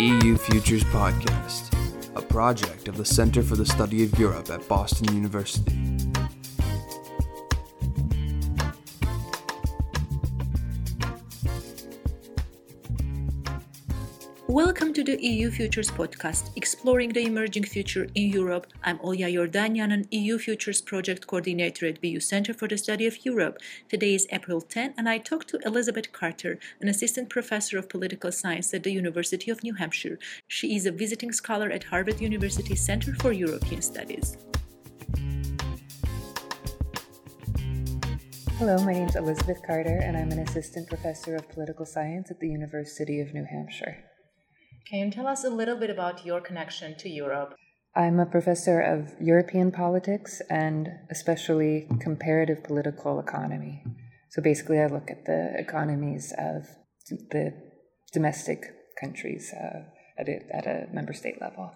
EU Futures Podcast, a project of the Center for the Study of Europe at Boston University. EU Futures podcast, exploring the emerging future in Europe. I'm Olya Yordanyan, an EU Futures project coordinator at BU Center for the Study of Europe. Today is April 10, and I talked to Elizabeth Carter, an assistant professor of political science at the University of New Hampshire. She is a visiting scholar at Harvard University Center for European Studies. Hello, my name is Elizabeth Carter, and I'm an assistant professor of political science at the University of New Hampshire. Can you tell us a little bit about your connection to Europe? I'm a professor of European politics and especially comparative political economy. So basically, I look at the economies of the domestic countries uh, at, a, at a member state level.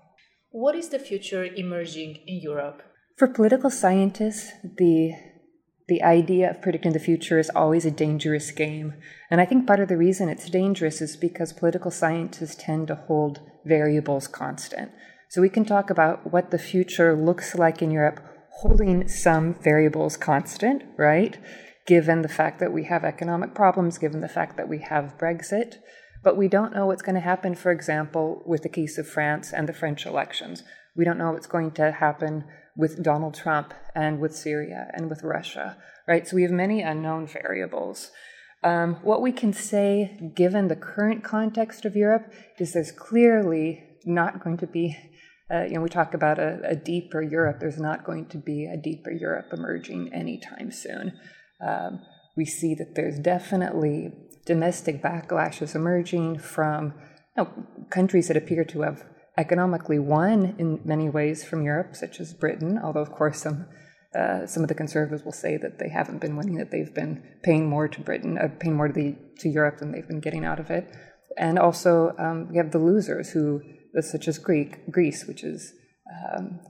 What is the future emerging in Europe? For political scientists, the the idea of predicting the future is always a dangerous game. And I think part of the reason it's dangerous is because political scientists tend to hold variables constant. So we can talk about what the future looks like in Europe, holding some variables constant, right? Given the fact that we have economic problems, given the fact that we have Brexit. But we don't know what's going to happen, for example, with the case of France and the French elections. We don't know what's going to happen with Donald Trump and with Syria and with Russia, right? So we have many unknown variables. Um, what we can say, given the current context of Europe, is there's clearly not going to be, uh, you know, we talk about a, a, deeper Europe. There's not going to be a deeper Europe emerging anytime soon. Um, we see that there's definitely domestic backlashes emerging from you know, countries that appear to have economically won in many ways from Europe, such as Britain, although, of course, some, uh, some of the conservatives will say that they haven't been winning, that they've been paying more to Britain, uh, paying more to, the, to Europe than they've been getting out of it. And also, um, we have the losers, who, such as Greek, Greece, which is um,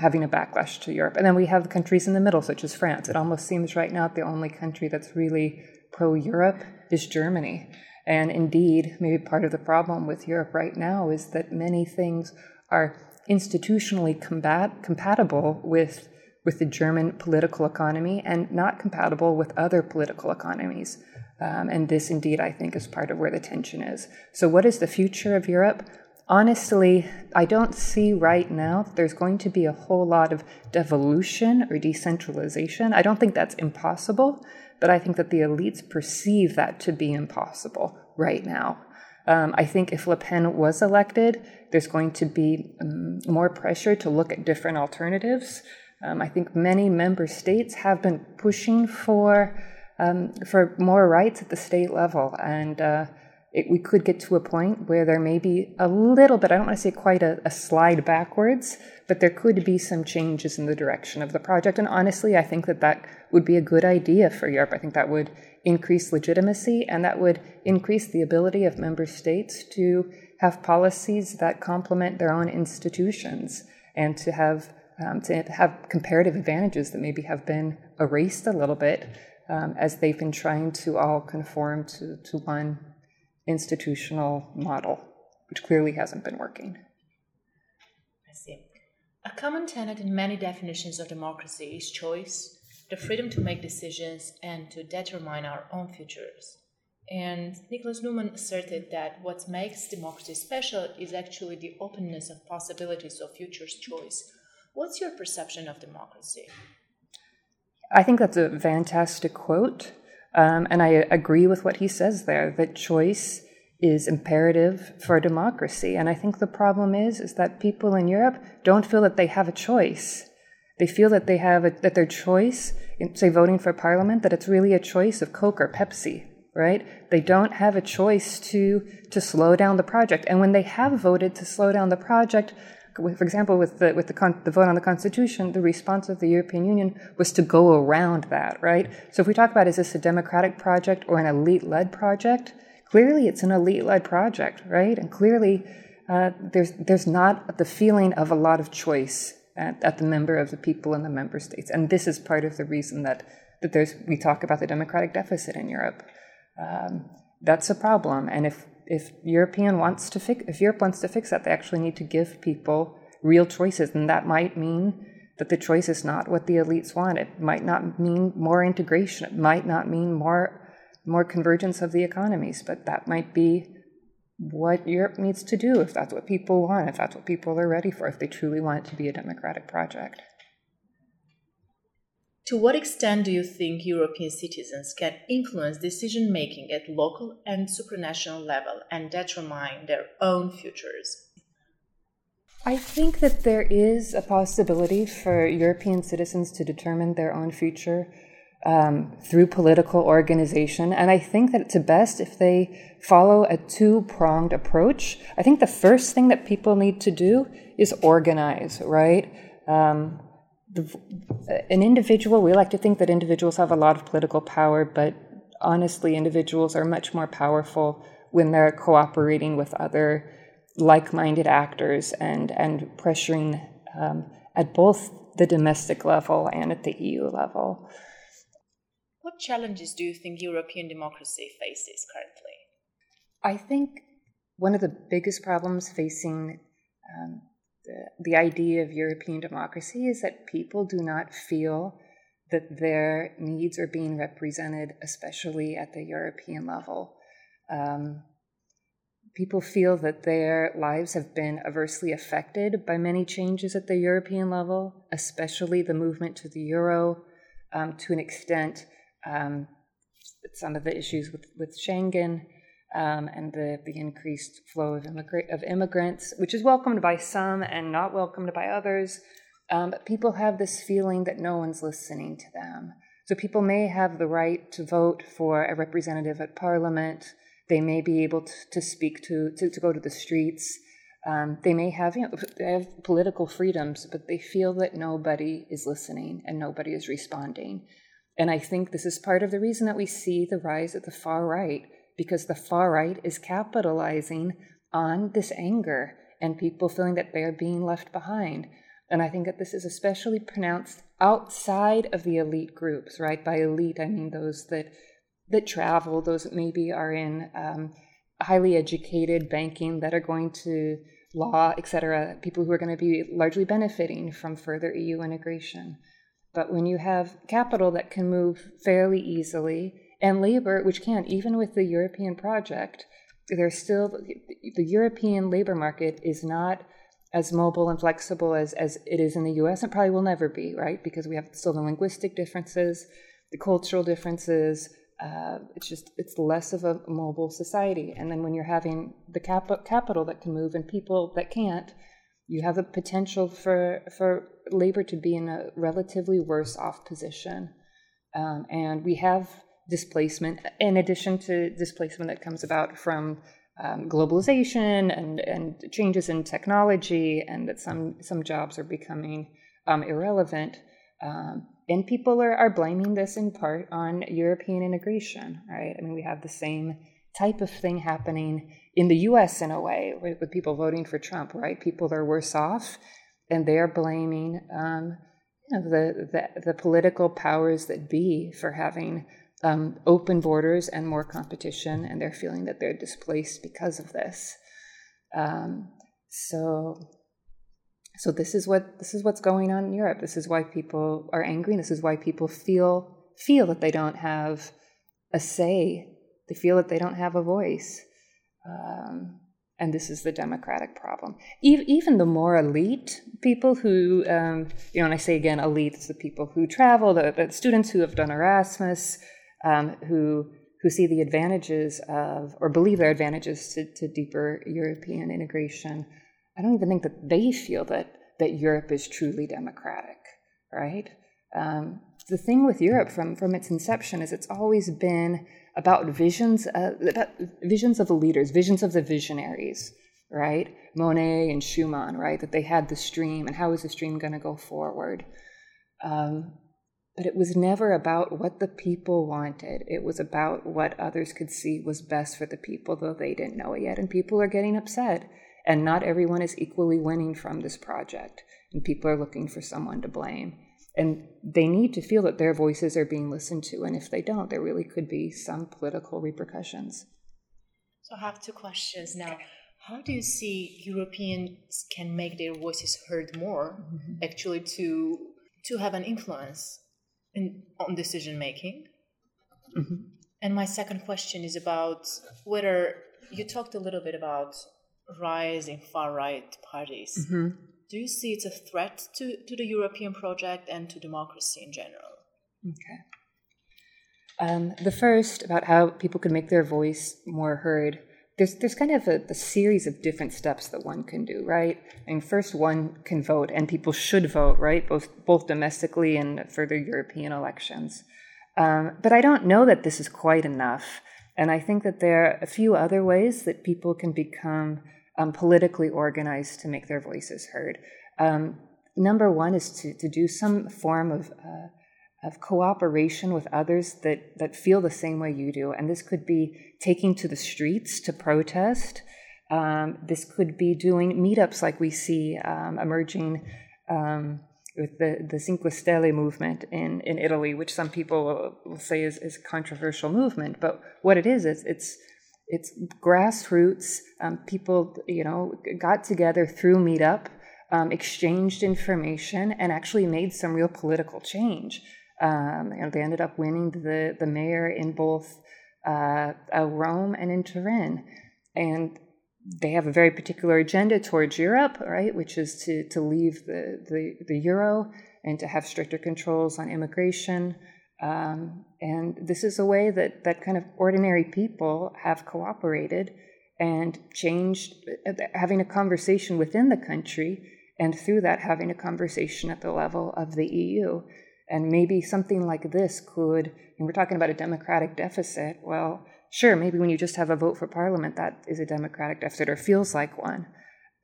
having a backlash to Europe. And then we have countries in the middle, such as France. It almost seems right now the only country that's really pro Europe is Germany. And indeed, maybe part of the problem with Europe right now is that many things are institutionally combat, compatible with, with the German political economy and not compatible with other political economies. Um, and this, indeed, I think, is part of where the tension is. So, what is the future of Europe? Honestly, I don't see right now that there's going to be a whole lot of devolution or decentralization. I don't think that's impossible but I think that the elites perceive that to be impossible right now. Um, I think if Le Pen was elected, there's going to be um, more pressure to look at different alternatives. Um, I think many member states have been pushing for um, for more rights at the state level, and uh, it, we could get to a point where there may be a little bit, I don't want to say quite a, a, slide backwards, but there could be some changes in the direction of the project. And honestly, I think that that would be a good idea for Europe. I think that would increase legitimacy and that would increase the ability of member states to have policies that complement their own institutions and to have um, to have comparative advantages that maybe have been erased a little bit um, as they've been trying to all conform to, to one institutional model, which clearly hasn't been working. I see. A common tenet in many definitions of democracy is choice, the freedom to make decisions, and to determine our own futures. And Nicholas Newman asserted that what makes democracy special is actually the openness of possibilities of futures choice. What's your perception of democracy? I think that's a fantastic quote. Um, and I agree with what he says there that choice is imperative for democracy. And I think the problem is is that people in Europe don't feel that they have a choice. They feel that they have a, that their choice, say voting for parliament, that it's really a choice of Coke or Pepsi, right? They don't have a choice to to slow down the project. And when they have voted to slow down the project, for example, with the with the, con- the vote on the Constitution, the response of the European Union was to go around that, right? So if we talk about is this a democratic project or an elite-led project, clearly it's an elite-led project, right? And clearly uh, there's there's not the feeling of a lot of choice at, at the member of the people in the member states, and this is part of the reason that that there's we talk about the democratic deficit in Europe. Um, that's a problem, and if if European wants to fix if Europe wants to fix that, they actually need to give people real choices, and that might mean that the choice is not what the elites want. It might not mean more integration. It might not mean more more convergence of the economies, but that might be what Europe needs to do if that's what people want, if that's what people are ready for, if they truly want it to be a democratic project. To what extent do you think European citizens can influence decision making at local and supranational level and determine their own futures? I think that there is a possibility for European citizens to determine their own future um, through political organization. And I think that it's best if they follow a two pronged approach. I think the first thing that people need to do is organize, right? Um, the, an individual, we like to think that individuals have a lot of political power, but honestly, individuals are much more powerful when they're cooperating with other like minded actors and, and pressuring um, at both the domestic level and at the EU level. What challenges do you think European democracy faces currently? I think one of the biggest problems facing um, the, idea of European democracy is that people do not feel that their needs are being represented, especially at the European level. Um, people feel that their lives have been adversely affected by many changes at the European level, especially the movement to the euro, um, to an extent, um, some of the issues with, with Schengen um, and the, the increased flow of, immigra- of immigrants, which is welcomed by some and not welcomed by others. Um, but people have this feeling that no one's listening to them. So people may have the right to vote for a representative at parliament. They may be able to, to speak to, to, to go to the streets. Um, they may have, you know, they have political freedoms, but they feel that nobody is listening and nobody is responding. And I think this is part of the reason that we see the rise of the far right because the far right is capitalizing on this anger and people feeling that they are being left behind. And I think that this is especially pronounced outside of the elite groups, right? By elite, I mean those that that travel, those that maybe are in um, highly educated banking that are going to law, et cetera, people who are going to be largely benefiting from further EU integration. But when you have capital that can move fairly easily and labor, which can't, even with the European project, there's still the European labor market is not as mobile and flexible as, as it is in the US and probably will never be, right? Because we have still the linguistic differences, the cultural differences. Uh, it's just it's less of a mobile society. And then when you're having the cap- capital that can move and people that can't, you have the potential for for labor to be in a relatively worse off position. Um, and we have displacement, in addition to displacement that comes about from um, globalization and, and changes in technology, and that some, some jobs are becoming um, irrelevant. Um, and people are, are blaming this in part on European integration, right? I mean, we have the same type of thing happening in the US in a way with, with people voting for Trump, right? People are worse off, and they are blaming um, you know, the, the, the political powers that be for having um, open borders and more competition, and they're feeling that they're displaced because of this. Um, so, so this is what this is what's going on in Europe. This is why people are angry. This is why people feel feel that they don't have a say. They feel that they don't have a voice. Um, and this is the democratic problem. Even the more elite people who, um, you know, and I say again, elite, it's the people who travel, the, the students who have done Erasmus, um, who who see the advantages of or believe there are advantages to, to deeper European integration. I don't even think that they feel that that Europe is truly democratic, right? Um, the thing with Europe from from its inception is it's always been about visions of, about visions of the leaders, visions of the visionaries, right? Monet and Schuman, right? That they had the stream, and how is the stream going to go forward? Um, but it was never about what the people wanted. It was about what others could see was best for the people, though they didn't know it yet. And people are getting upset. And not everyone is equally winning from this project. And people are looking for someone to blame. And they need to feel that their voices are being listened to. And if they don't, there really could be some political repercussions. So I have two questions now. How do you see Europeans can make their voices heard more, mm-hmm. actually, to to have an influence in, on decision making? Mm-hmm. And my second question is about whether you talked a little bit about rising far right parties. Mm-hmm. Do you see it's a threat to, to the European project and to democracy in general? Okay. Um, the first about how people can make their voice more heard. There's there's kind of a, a, series of different steps that one can do, right? Mean, first one can vote, and people should vote, right? Both both domestically and for the European elections. Um, but I don't know that this is quite enough, and I think that there are a few other ways that people can become um, politically organized to make their voices heard. Um, number one is to, to do some form of, uh, of cooperation with others that, that feel the same way you do. And this could be taking to the streets to protest. Um, this could be doing meetups like we see um, emerging um, with the, the Cinque Stelle movement in, in Italy, which some people will, say is, is a controversial movement. But what it is, is it's it's grassroots. Um, people, you know, got together through Meetup, um, exchanged information, and actually made some real political change. Um, know, they ended up winning the the mayor in both uh, uh, Rome and in Turin, and they have a very particular agenda towards Europe, right? Which is to to leave the the, the euro and to have stricter controls on immigration. Um, and this is a way that, that kind of ordinary people have cooperated and changed, having a conversation within the country, and through that, having a conversation at the level of the EU. And maybe something like this could, and we're talking about a democratic deficit, well, sure, maybe when you just have a vote for parliament, that is a democratic deficit or feels like one.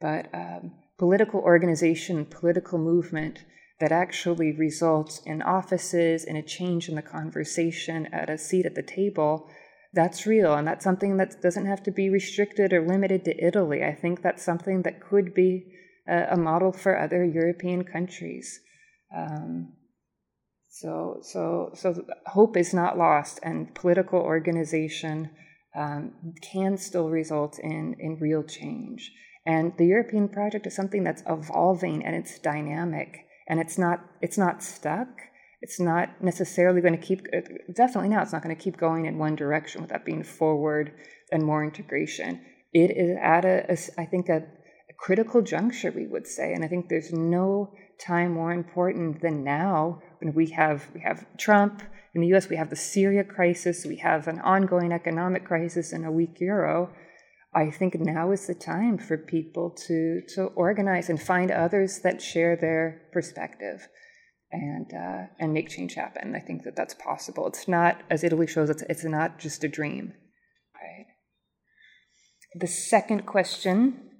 But um, political organization, political movement, that actually results in offices, in a change in the conversation at a seat at the table, that's real. And that's something that doesn't have to be restricted or limited to Italy. I think that's something that could be a, a model for other European countries. Um, so, so, so hope is not lost, and political organization um, can still result in, in real change. And the European project is something that's evolving and it's dynamic and it's not it's not stuck it's not necessarily going to keep definitely now it's not going to keep going in one direction without being forward and more integration it is at a, a I think a, a critical juncture we would say and i think there's no time more important than now when we have we have trump in the us we have the syria crisis we have an ongoing economic crisis and a weak euro I think now is the time for people to to organize and find others that share their perspective and uh, and make change happen. I think that that's possible. It's not, as Italy shows, it's it's not just a dream. Right. The second question,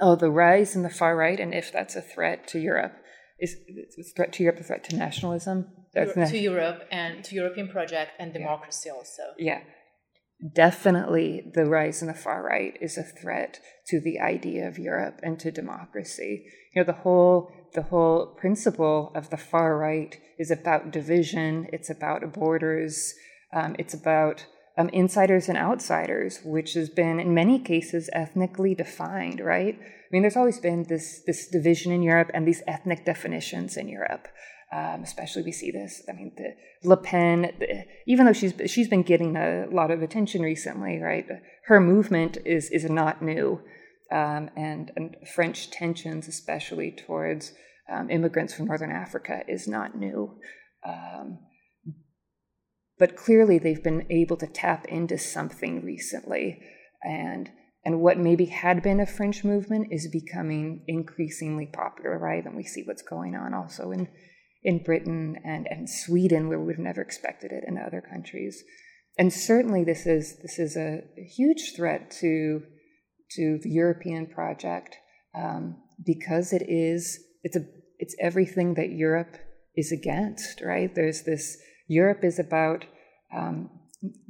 oh, the rise in the far right, and if that's a threat to Europe, is a threat to Europe, a threat to nationalism, to Europe and to European project and democracy yeah. also. Yeah, definitely the rise in the far right is a threat to the idea of Europe and to democracy. You know, the whole the whole principle of the far right is about division. It's about borders. Um, it's about um, insiders and outsiders, which has been in many cases ethnically defined. Right? I mean, there's always been this this division in Europe and these ethnic definitions in Europe. Um, especially we see this. I mean, the Le Pen, the, even though she's she's been getting a lot of attention recently, right? Her movement is is not new, um, and and French tensions, especially towards um, immigrants from Northern Africa, is not new. Um, but clearly, they've been able to tap into something recently, and and what maybe had been a French movement is becoming increasingly popular, right? And we see what's going on also in in Britain and, and Sweden, where we've never expected it in other countries. And certainly, this is this is a huge threat to to the European project um, because it is it's a it's everything that Europe is against. Right? There's this Europe is about um,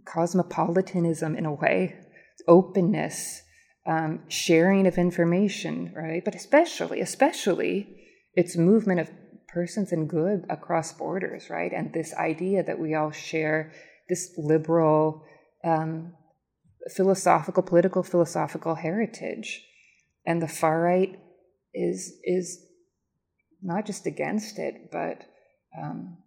cosmopolitanism in a way, openness, um, sharing of information, right? But especially, especially, it's movement of persons and good across borders, right? And this idea that we all share this liberal, um, philosophical, political, philosophical heritage. And the far right is, is not just against it, but, um,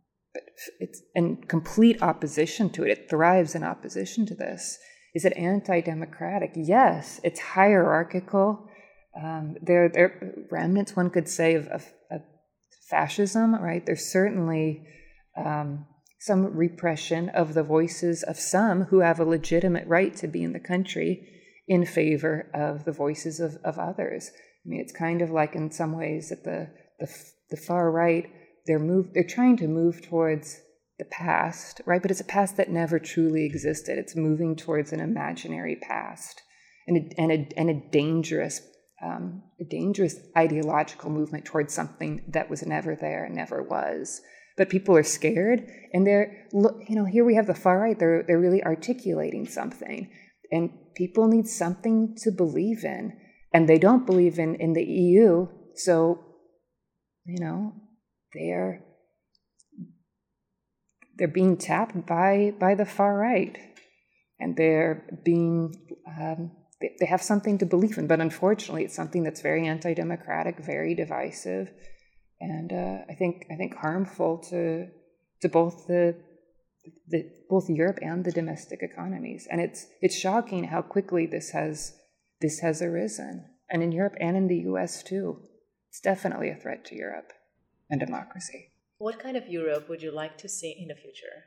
it's in complete opposition to it. It thrives in opposition to this. Is it anti democratic? Yes, it's hierarchical. Um, there, there remnants, one could say, of, of, of fascism, right? There's certainly um, some repression of the voices of some who have a legitimate right to be in the country in favor of the voices of, of others. I mean, it's kind of like in some ways that the, the, the far right, they're, move, they're trying to move towards the past, right? But it's a past that never truly existed. It's moving towards an imaginary past and a, and a, and a dangerous, um, a dangerous ideological movement towards something that was never there, never was. But people are scared, and they're, look, you know, here we have the far right. They're they're really articulating something, and people need something to believe in, and they don't believe in in the EU. So, you know, they're they're being tapped by by the far right, and they're being um, they, they have something to believe in. But unfortunately, it's something that's very anti-democratic, very divisive, and uh, I think I think harmful to to both the the, both Europe and the domestic economies. And it's it's shocking how quickly this has this has arisen, and in Europe and in the U.S. too. It's definitely a threat to Europe and democracy. What kind of Europe would you like to see in the future?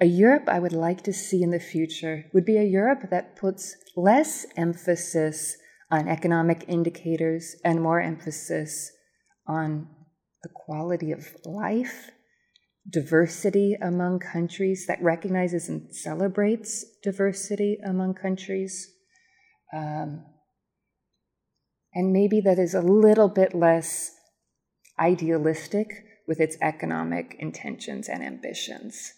A Europe I would like to see in the future would be a Europe that puts less emphasis on economic indicators and more emphasis on the quality of life, diversity among countries, that recognizes and celebrates diversity among countries. Um, and maybe that is a little bit less idealistic with its economic intentions and ambitions.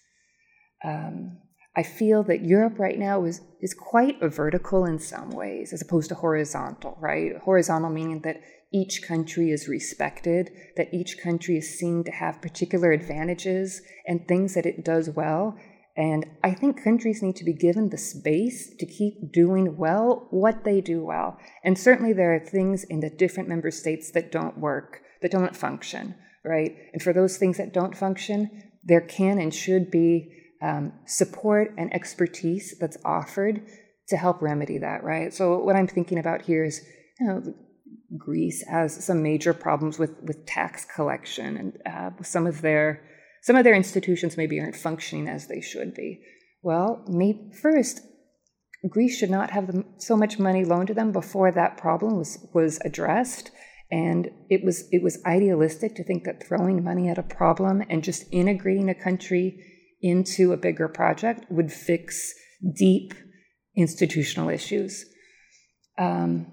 Um, I feel that Europe right now is, is quite vertical in some ways, as opposed to horizontal, right? Horizontal meaning that each country is respected, that each country is seen to have particular advantages and things that it does well. And I think countries need to be given the space to keep doing well what they do well. And certainly there are things in the different member states that don't work, that don't function right? And for those things that don't function, there can and should be um, support and expertise that's offered to help remedy that, right? So what I'm thinking about here is, you know, Greece has some major problems with with tax collection, and uh, some of their some of their institutions maybe aren't functioning as they should be. Well, maybe first, Greece should not have so much money loaned to them before that problem was was addressed. And it was it was idealistic to think that throwing money at a problem and just integrating a country into a bigger project would fix deep institutional issues. Um,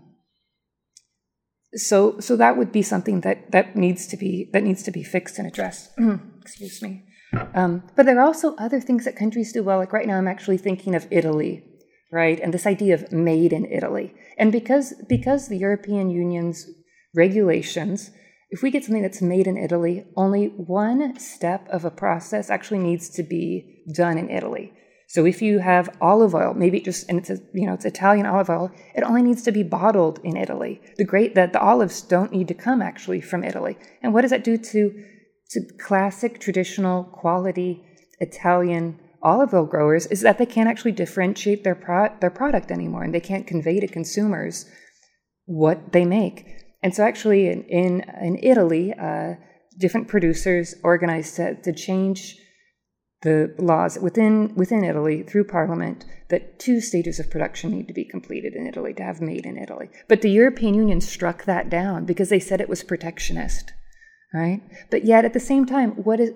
so so that would be something that that needs to be that needs to be fixed and addressed. Excuse me. Um, but there are also other things that countries do well. Like right now, I'm actually thinking of Italy, right, and this idea of made in Italy. And because because the European Union's regulations, if we get something that's made in Italy, only one step of a process actually needs to be done in Italy. So if you have olive oil, maybe just and it's a, you know it's Italian olive oil, it only needs to be bottled in Italy. The great that the olives don't need to come actually from Italy. And what does that do to to classic traditional quality Italian olive oil growers is that they can't actually differentiate their pro- their product anymore and they can't convey to consumers what they make. And so, actually, in in, in Italy, uh, different producers organized to, to change the laws within within Italy through Parliament that two stages of production need to be completed in Italy to have made in Italy. But the European Union struck that down because they said it was protectionist, right? But yet, at the same time, what is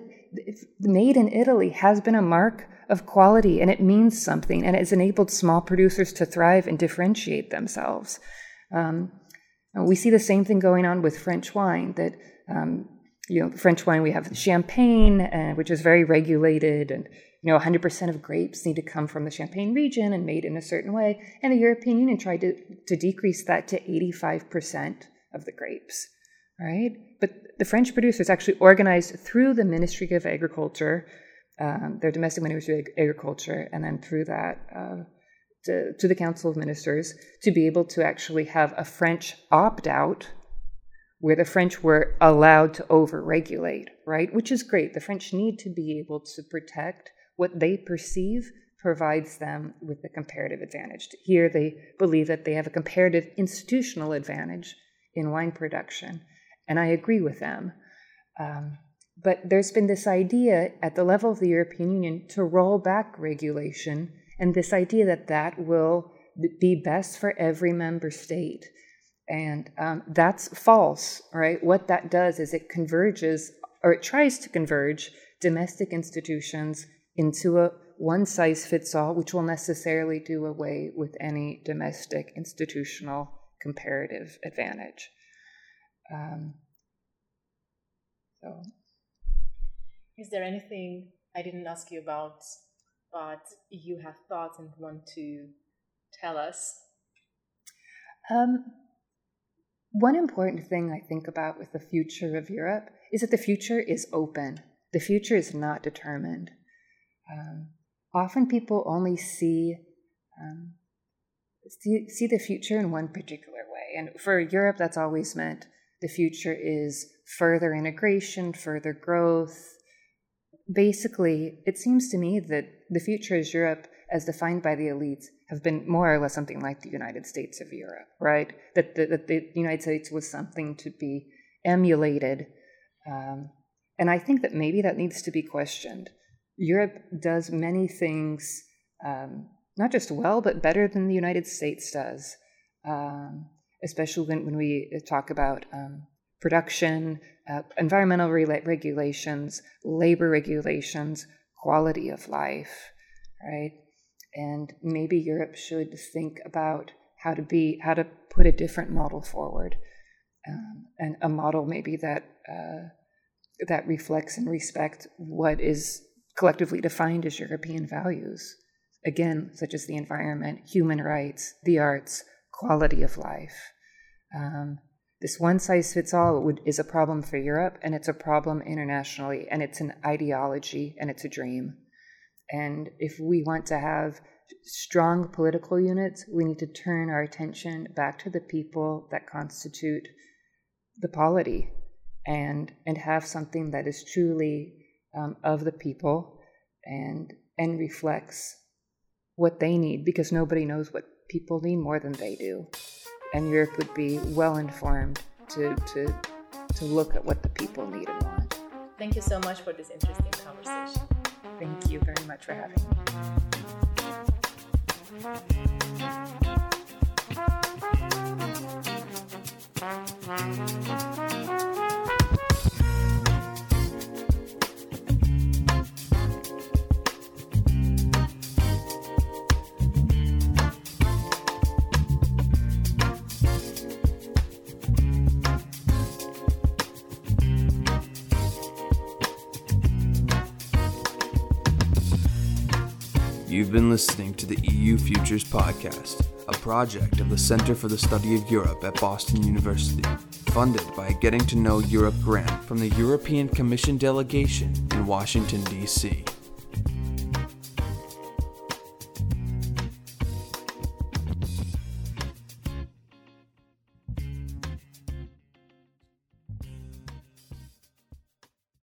made in Italy has been a mark of quality and it means something and it has enabled small producers to thrive and differentiate themselves. Um, we see the same thing going on with French wine. That um, you know, French wine we have Champagne, uh, which is very regulated, and you know, 100% of grapes need to come from the Champagne region and made in a certain way. And the European Union tried to, to decrease that to 85% of the grapes, right? But the French producers actually organized through the Ministry of Agriculture, um, their domestic Ministry of Agriculture, and then through that. Uh, to, to the Council of Ministers to be able to actually have a French opt out where the French were allowed to overregulate, right? Which is great. The French need to be able to protect what they perceive provides them with a comparative advantage. Here, they believe that they have a comparative institutional advantage in wine production, and I agree with them. Um, but there's been this idea at the level of the European Union to roll back regulation, and this idea that that will be best for every member state. And um, that's false, right? What that does is it converges, or it tries to converge, domestic institutions into a one size fits all, which will necessarily do away with any domestic institutional comparative advantage. Um, so. Is there anything I didn't ask you about, but you have thought and want to tell us? Um, one important thing I think about with the future of Europe is that the future is open. The future is not determined. Um, often people only see, um, see see the future in one particular way, and for Europe, that's always meant the future is further integration, further growth. Basically, it seems to me that the future is Europe as defined by the elites have been more or less something like the United States of Europe, right? That the, that the United States was something to be emulated. Um, and I think that maybe that needs to be questioned. Europe does many things, um, not just well, but better than the United States does, um, especially when, when we talk about um, production, uh, environmental re- regulations, labor regulations, quality of life, right? and maybe Europe should think about how to be how to put a different model forward, um, and a model maybe that uh, that reflects and respects what is collectively defined as European values. Again, such as the environment, human rights, the arts, quality of life. Um, this one size fits all would, is a problem for Europe, and it's a problem internationally, and it's an ideology, and it's a dream. And if we want to have strong political units, we need to turn our attention back to the people that constitute the polity and and have something that is truly um, of the people and and reflects what they need because nobody knows what people need more than they do and Europe would be well informed to to to look at what the people need and want. Thank you so much for this interesting conversation. Thank you very much for having me. You've been listening to the EU Futures Podcast, a project of the Center for the Study of Europe at Boston University, funded by a Getting to Know Europe grant from the European Commission delegation in Washington, D.C.